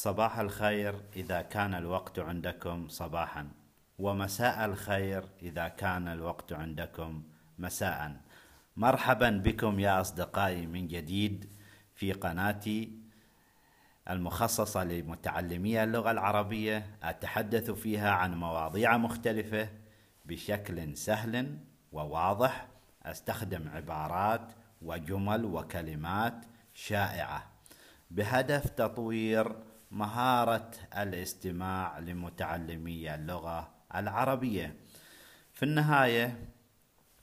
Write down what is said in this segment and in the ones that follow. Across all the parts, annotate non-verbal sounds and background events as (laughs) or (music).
صباح الخير إذا كان الوقت عندكم صباحا ومساء الخير إذا كان الوقت عندكم مساء. مرحبا بكم يا أصدقائي من جديد في قناتي المخصصة لمتعلمي اللغة العربية. أتحدث فيها عن مواضيع مختلفة بشكل سهل وواضح. أستخدم عبارات وجمل وكلمات شائعة. بهدف تطوير مهارة الاستماع لمتعلمي اللغة العربية. في النهاية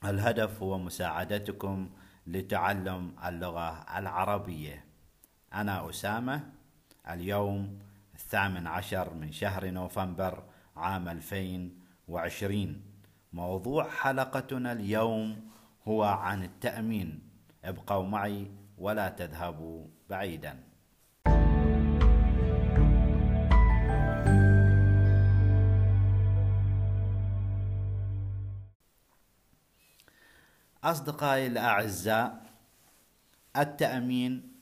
الهدف هو مساعدتكم لتعلم اللغة العربية. أنا أسامة. اليوم الثامن عشر من شهر نوفمبر عام 2020 موضوع حلقتنا اليوم هو عن التأمين. ابقوا معي ولا تذهبوا بعيدا. أصدقائي الأعزاء التأمين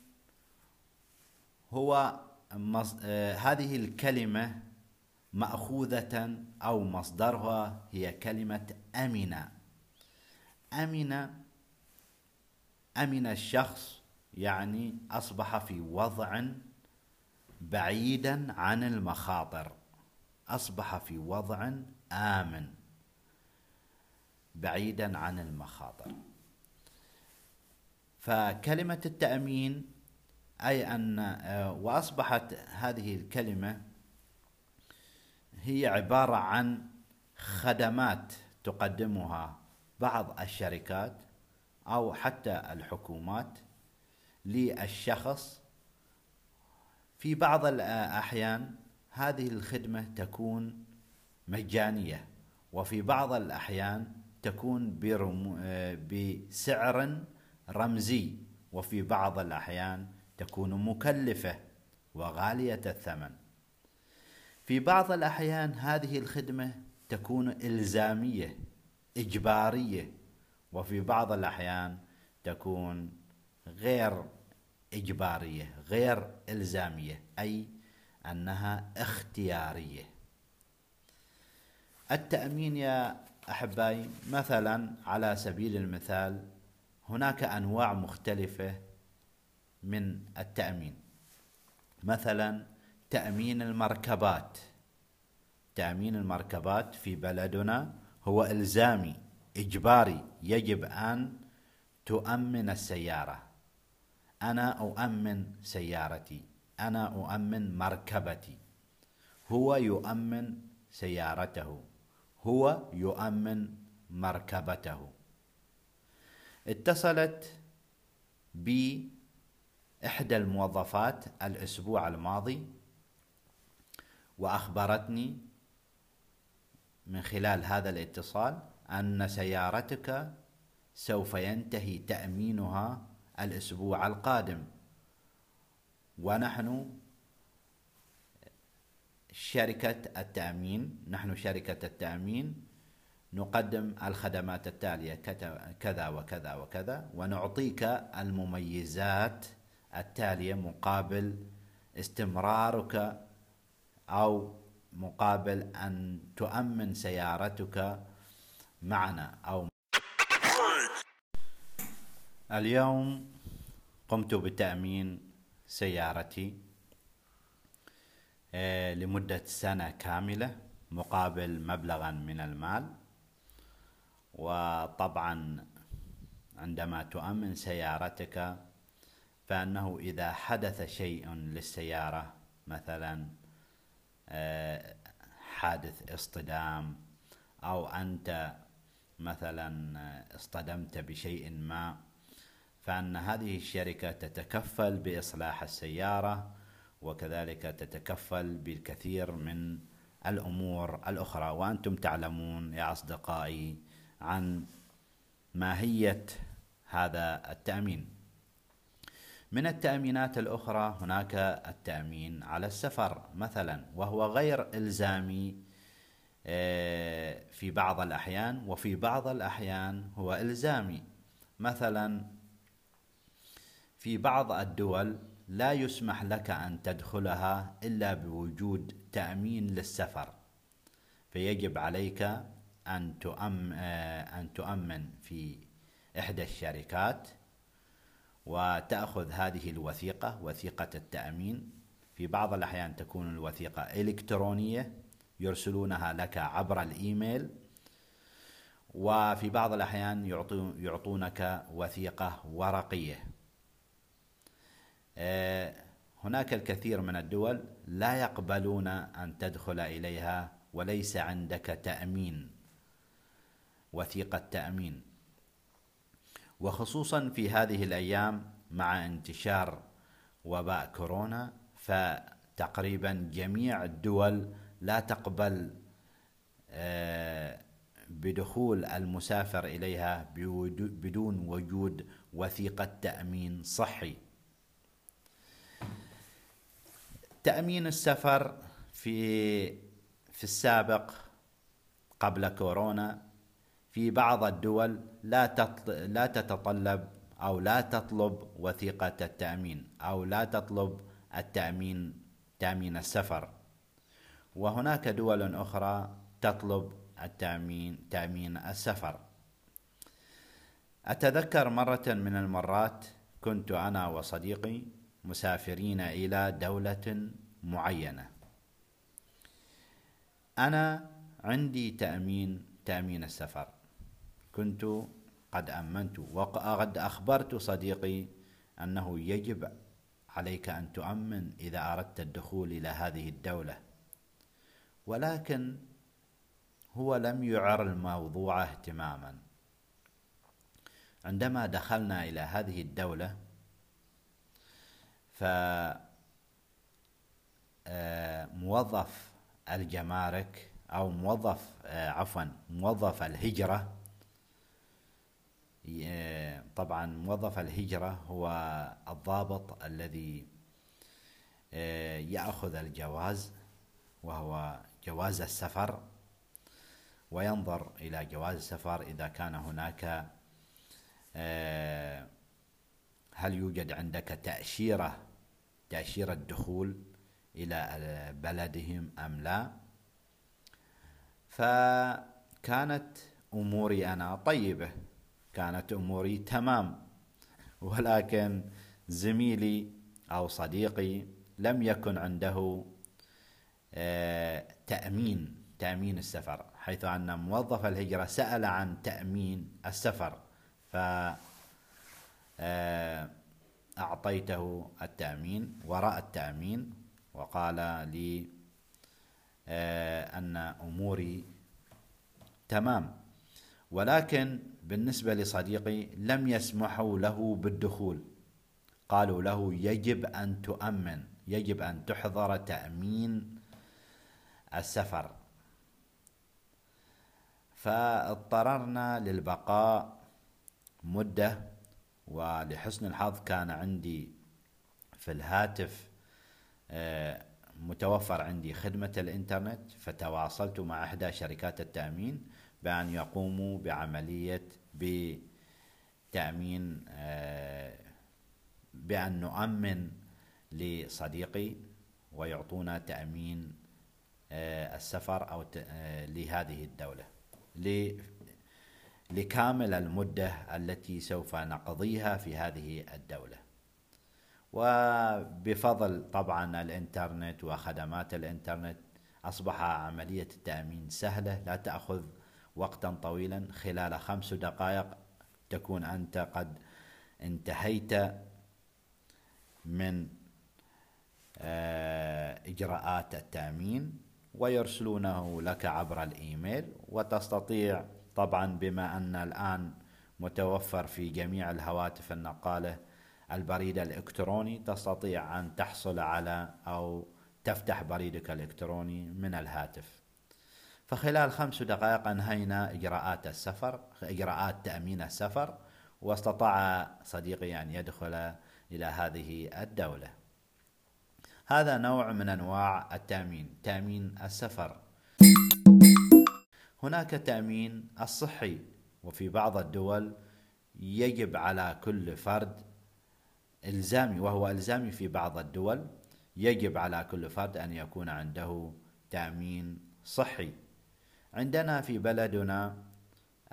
هو مص... آه هذه الكلمة مأخوذة أو مصدرها هي كلمة أمن أمن أمن الشخص يعني أصبح في وضع بعيدا عن المخاطر. أصبح في وضع آمن. بعيدا عن المخاطر. فكلمة التأمين أي أن آه، وأصبحت هذه الكلمة هي عبارة عن خدمات تقدمها بعض الشركات أو حتى الحكومات للشخص. في بعض الأحيان هذه الخدمة تكون مجانية وفي بعض الأحيان تكون بسعر رمزي. وفي بعض الأحيان تكون مكلفة وغالية الثمن. في بعض الأحيان هذه الخدمة تكون إلزامية إجبارية. وفي بعض الأحيان تكون غير إجبارية غير إلزامية أي أنها اختيارية. التأمين يا أحبائي مثلا على سبيل المثال هناك أنواع مختلفة من التأمين. مثلا تأمين المركبات. تأمين المركبات في بلدنا هو إلزامي إجباري يجب أن تؤمن السيارة. أنا أؤمن سيارتي. أنا أؤمن مركبتي. هو يؤمن سيارته. هو يؤمن مركبته. اتصلت بي إحدى الموظفات الأسبوع الماضي وأخبرتني من خلال هذا الاتصال أن سيارتك سوف ينتهي تأمينها الأسبوع القادم. ونحن شركة التأمين نحن شركة التأمين نقدم الخدمات التالية كذا وكذا وكذا ونعطيك المميزات التالية مقابل استمرارك أو مقابل أن تؤمن سيارتك معنا أو اليوم قمت بتأمين سيارتي. لمدة سنة كاملة مقابل مبلغا من المال. وطبعا عندما تؤمن سيارتك فإنه إذا حدث شيء للسيارة مثلا آه، حادث اصطدام أو أنت مثلا اصطدمت بشيء ما فإن هذه الشركة تتكفل بإصلاح السيارة. وكذلك تتكفل بالكثير من الأمور الأخرى. وأنتم تعلمون يا أصدقائي عن ماهية هذا التأمين. من التأمينات الأخرى هناك التأمين على السفر مثلا وهو غير إلزامي آه، في بعض الأحيان وفي بعض الأحيان هو إلزامي. مثلا في بعض الدول لا يسمح لك أن تدخلها إلا بوجود تأمين للسفر فيجب عليك أن تؤمن, أن تؤمن في إحدى الشركات وتأخذ هذه الوثيقة وثيقة التأمين. في بعض الأحيان تكون الوثيقة إلكترونية يرسلونها لك عبر الإيميل وفي بعض الأحيان يعطونك وثيقة ورقية. هناك الكثير من الدول لا يقبلون أن تدخل إليها وليس عندك تأمين وثيقة تأمين. وخصوصا في هذه الأيام مع انتشار وباء كورونا فتقريبا جميع الدول لا تقبل آه، بدخول المسافر إليها بدون وجود وثيقة تأمين صحي. تأمين السفر في في السابق قبل كورونا في بعض الدول لا لا تتطلب أو لا تطلب وثيقة التأمين أو لا تطلب التأمين تأمين السفر. وهناك دول أخرى تطلب التأمين تأمين السفر. أتذكر مرة من المرات كنت أنا وصديقي مسافرين إلى دولة معينة. أنا عندي تأمين تأمين السفر. كنت قد أمنت وقد أخبرت صديقي أنه يجب عليك أن تؤمن إذا أردت الدخول إلى هذه الدولة. ولكن هو لم يعر الموضوع اهتماما. عندما دخلنا إلى هذه الدولة فموظف آه، الجمارك أو موظف آه، عفوا موظف الهجرة آه، طبعا موظف الهجرة هو الضابط الذي يأخذ الجواز وهو جواز السفر وينظر إلى جواز السفر إذا كان هناك هل يوجد عندك تأشيرة تأشيرة دخول إلى بلدهم أم لا؟ فكانت أموري أنا طيبة كانت أموري تمام ولكن زميلي أو صديقي لم يكن عنده آه، تأمين تأمين السفر حيث أن موظف الهجرة سأل عن تأمين السفر ف أعطيته التأمين وراء التأمين وقال لي آه، أن أموري تمام. ولكن بالنسبة لصديقي لم يسمحوا له بالدخول. قالوا له يجب أن تؤمن يجب أن تحضر تأمين السفر. فاضطررنا للبقاء مدة ولحسن الحظ كان عندي في الهاتف آه، متوفر عندي خدمة الإنترنت فتواصلت مع إحدى شركات التأمين بأن يقوموا بعملية بتأمين آه، بأن نؤمن لصديقي ويعطونا تأمين آه، السفر أو لهذه الدولة. لكامل المدة التي سوف نقضيها في هذه الدولة. وبفضل طبعا الإنترنت وخدمات الإنترنت أصبح عملية التأمين سهلة لا تأخذ وقتا طويلا. خلال خمس دقائق تكون أنت قد انتهيت من آه، إجراءات التأمين ويرسلونه لك عبر الإيميل وتستطيع طبعا بما أن الآن متوفر في جميع الهواتف النقالة البريد الإلكتروني تستطيع أن تحصل على أو تفتح بريدك الإلكتروني من الهاتف. فخلال خمس دقائق أنهينا إجراءات السفر إجراءات تأمين السفر واستطاع صديقي أن يدخل إلى هذه الدولة. هذا نوع من أنواع التأمين تأمين السفر. هناك تأمين الصحي وفي بعض الدول يجب على كل فرد إلزامي وهو إلزامي في بعض الدول يجب على كل فرد أن يكون عنده تأمين صحي. عندنا في بلدنا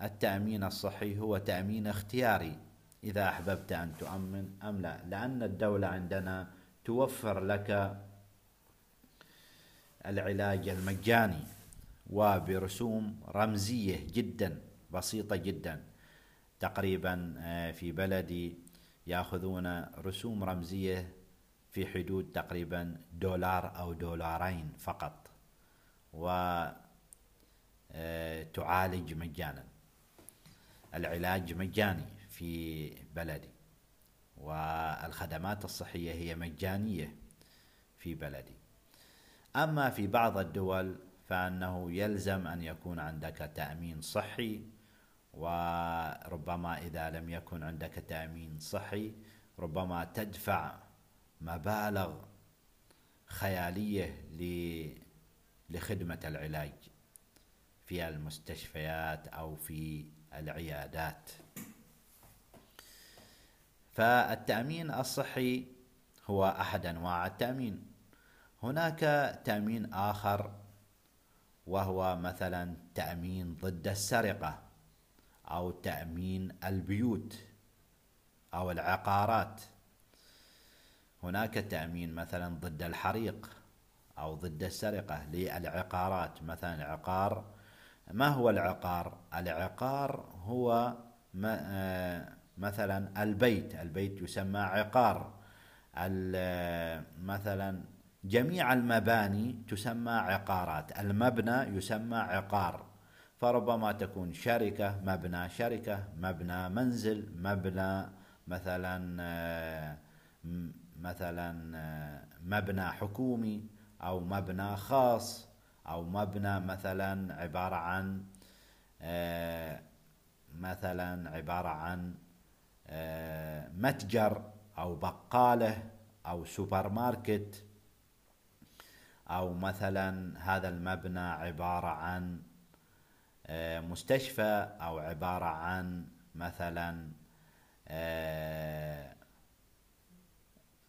التأمين الصحي هو تأمين اختياري إذا أحببت أن تؤمن أم لا لأن الدولة عندنا توفر لك العلاج المجاني. وبرسوم رمزية جدا بسيطة جدا. تقريبا آه، في بلدي يأخذون رسوم رمزية في حدود تقريبا دولار أو دولارين فقط. وتعالج آه، مجانا. العلاج مجاني في بلدي. والخدمات الصحية هي مجانية في بلدي. أما في بعض الدول فأنه يلزم أن يكون عندك تأمين صحي وربما إذا لم يكن عندك تأمين صحي ربما تدفع مبالغ خيالية لخدمة العلاج في المستشفيات أو في العيادات. فالتأمين الصحي هو أحد أنواع التأمين. هناك تأمين آخر وهو مثلا تأمين ضد السرقة أو تأمين البيوت أو العقارات. هناك تأمين مثلا ضد الحريق أو ضد السرقة للعقارات. مثلا عقار ما هو العقار؟ العقار هو آه، مثلا البيت. البيت يسمى عقار. مثلا جميع المباني تسمى عقارات. المبنى يسمى عقار. فربما تكون شركة مبنى شركة مبنى منزل مبنى مثلا آه، مثلا آه، مبنى حكومي أو مبنى خاص أو مبنى مثلا عبارة عن آه، مثلا عبارة عن متجر أو بقالة أو سوبر ماركت أو مثلا هذا المبنى عبارة عن آه، مستشفى أو عبارة عن مثلا آه،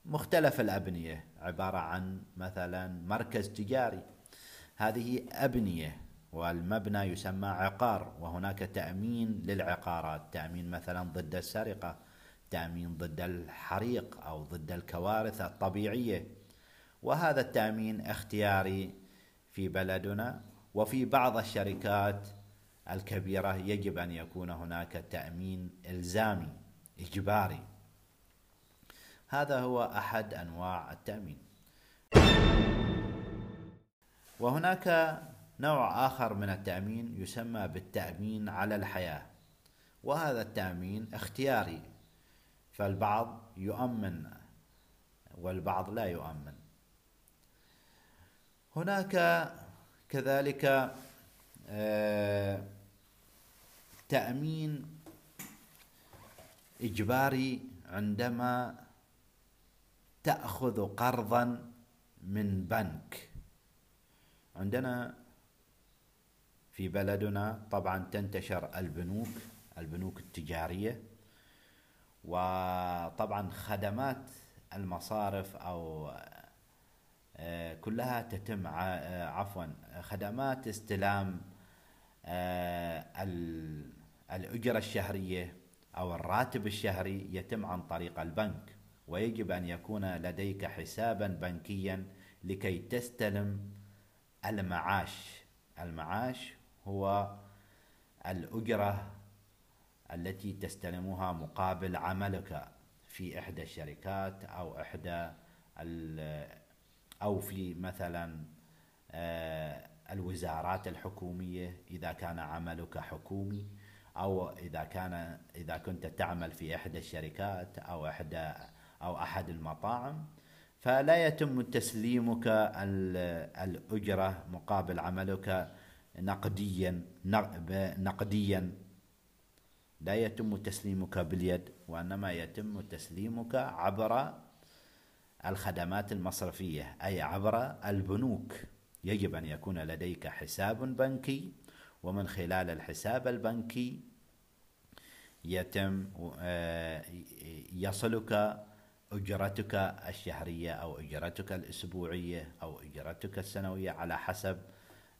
مختلف الأبنية عبارة عن مثلا مركز تجاري. هذه أبنية والمبنى يسمى عقار وهناك تأمين للعقارات تأمين مثلا ضد السرقة تأمين ضد الحريق أو ضد الكوارث الطبيعية. وهذا التأمين اختياري في بلدنا وفي بعض الشركات الكبيرة يجب أن يكون هناك تأمين إلزامي إجباري. هذا هو أحد أنواع التأمين. وهناك نوع آخر من التأمين يسمى بالتأمين على الحياة. وهذا التأمين اختياري فالبعض يؤمن والبعض لا يؤمن. هناك كذلك آه، تأمين إجباري عندما تأخذ قرضا من بنك. عندنا في بلدنا طبعا تنتشر البنوك البنوك التجارية وطبعا خدمات المصارف أو كلها تتم آه، عفوا. خدمات استلام آه، الأجرة الشهرية أو الراتب الشهري يتم عن طريق البنك ويجب أن يكون لديك حسابا بنكيا لكي تستلم المعاش. المعاش هو الأجرة التي تستلمها مقابل عملك في إحدى الشركات أو إحدى أو في مثلا آه، الوزارات الحكومية إذا كان عملك حكومي أو إذا كان إذا كنت تعمل في إحدى الشركات أو إحدى أو أحد المطاعم. فلا يتم تسليمك الأجرة مقابل عملك نقديا نقديا. لا يتم تسليمك باليد وإنما يتم تسليمك عبر الخدمات المصرفية أي عبر البنوك. يجب أن يكون لديك حساب بنكي ومن خلال الحساب البنكي يتم آه، يصلك أجرتك الشهرية أو أجرتك الأسبوعية أو أجرتك السنوية على حسب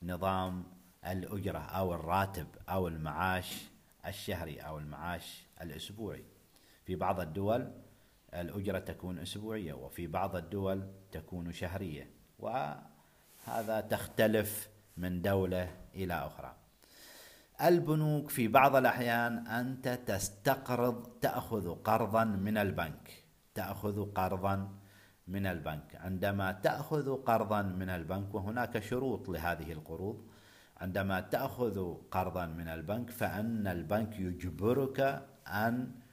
نظام الأجرة أو الراتب أو المعاش الشهري أو المعاش الأسبوعي. في بعض الدول الأجرة تكون أسبوعية وفي بعض الدول تكون شهرية وهذا تختلف من دولة إلى أخرى. البنوك في بعض الأحيان أنت تستقرض تأخذ قرضا من البنك تأخذ قرضا من البنك. عندما تأخذ قرضا من البنك وهناك شروط لهذه القروض. عندما تأخذ قرضا من البنك فأن البنك يجبرك أن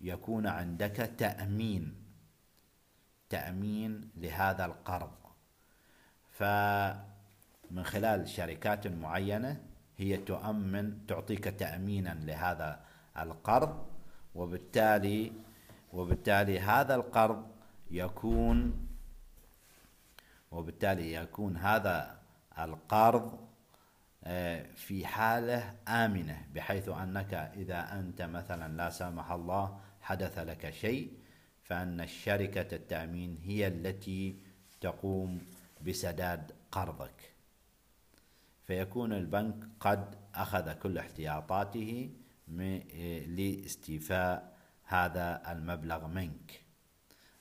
يكون عندك تأمين تأمين لهذا القرض. فمن خلال شركات معينة هي تؤمن تعطيك تأمينا لهذا القرض وبالتالي وبالتالي هذا القرض يكون وبالتالي يكون هذا القرض في حالة آمنة بحيث أنك إذا أنت مثلا لا سمح الله حدث لك شيء فأن الشركة التأمين هي التي تقوم بسداد قرضك. فيكون البنك قد أخذ كل احتياطاته لاستيفاء هذا المبلغ منك.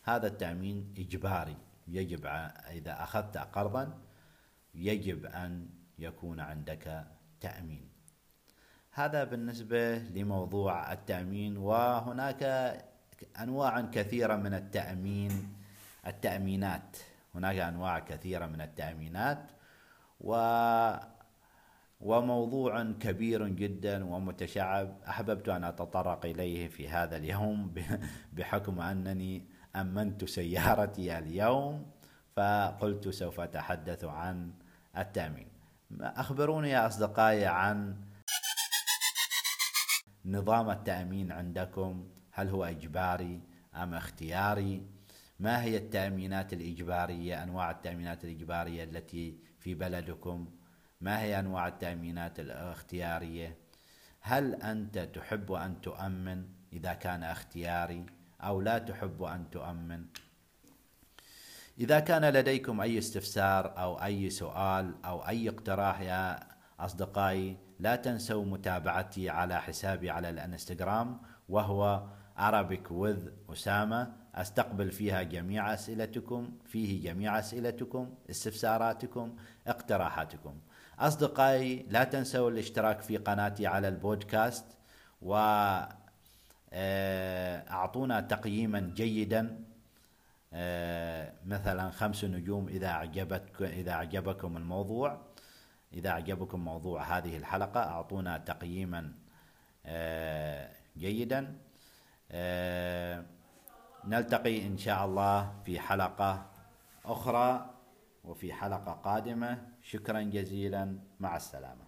هذا التأمين إجباري. يجب إذا أخذت قرضا يجب أن يكون عندك تأمين. هذا بالنسبة لموضوع التأمين وهناك أنواع كثيرة من التأمين التأمينات. هناك أنواع كثيرة من التأمينات و وموضوع كبير جدا ومتشعب. أحببت أن أتطرق إليه في هذا اليوم (laughs) بحكم أنني أمنت سيارتي اليوم فقلت سوف أتحدث عن التأمين. أخبروني يا أصدقائي عن نظام التأمين عندكم. هل هو إجباري أم اختياري؟ ما هي التأمينات الإجبارية أنواع التأمينات الإجبارية التي في بلدكم؟ ما هي أنواع التأمينات الاختيارية؟ هل أنت تحب أن تؤمن إذا كان اختياري أو لا تحب أن تؤمن؟ إذا كان لديكم أي استفسار أو أي سؤال أو أي اقتراح يا أصدقائي لا تنسوا متابعتي على حسابي على الإنستغرام وهو Arabic with أسامة. أستقبل فيها جميع أسئلتكم فيه جميع أسئلتكم استفساراتكم اقتراحاتكم. أصدقائي لا تنسوا الاشتراك في قناتي على البودكاست و آه، أعطونا تقييما جيدا. مثلا خمس نجوم إذا أعجبتكم إذا أعجبكم الموضوع إذا أعجبكم موضوع هذه الحلقة أعطونا تقييما آه، جيدا. نلتقي إن شاء الله في حلقة أخرى وفي حلقة قادمة. شكرا جزيلا. مع السلامة.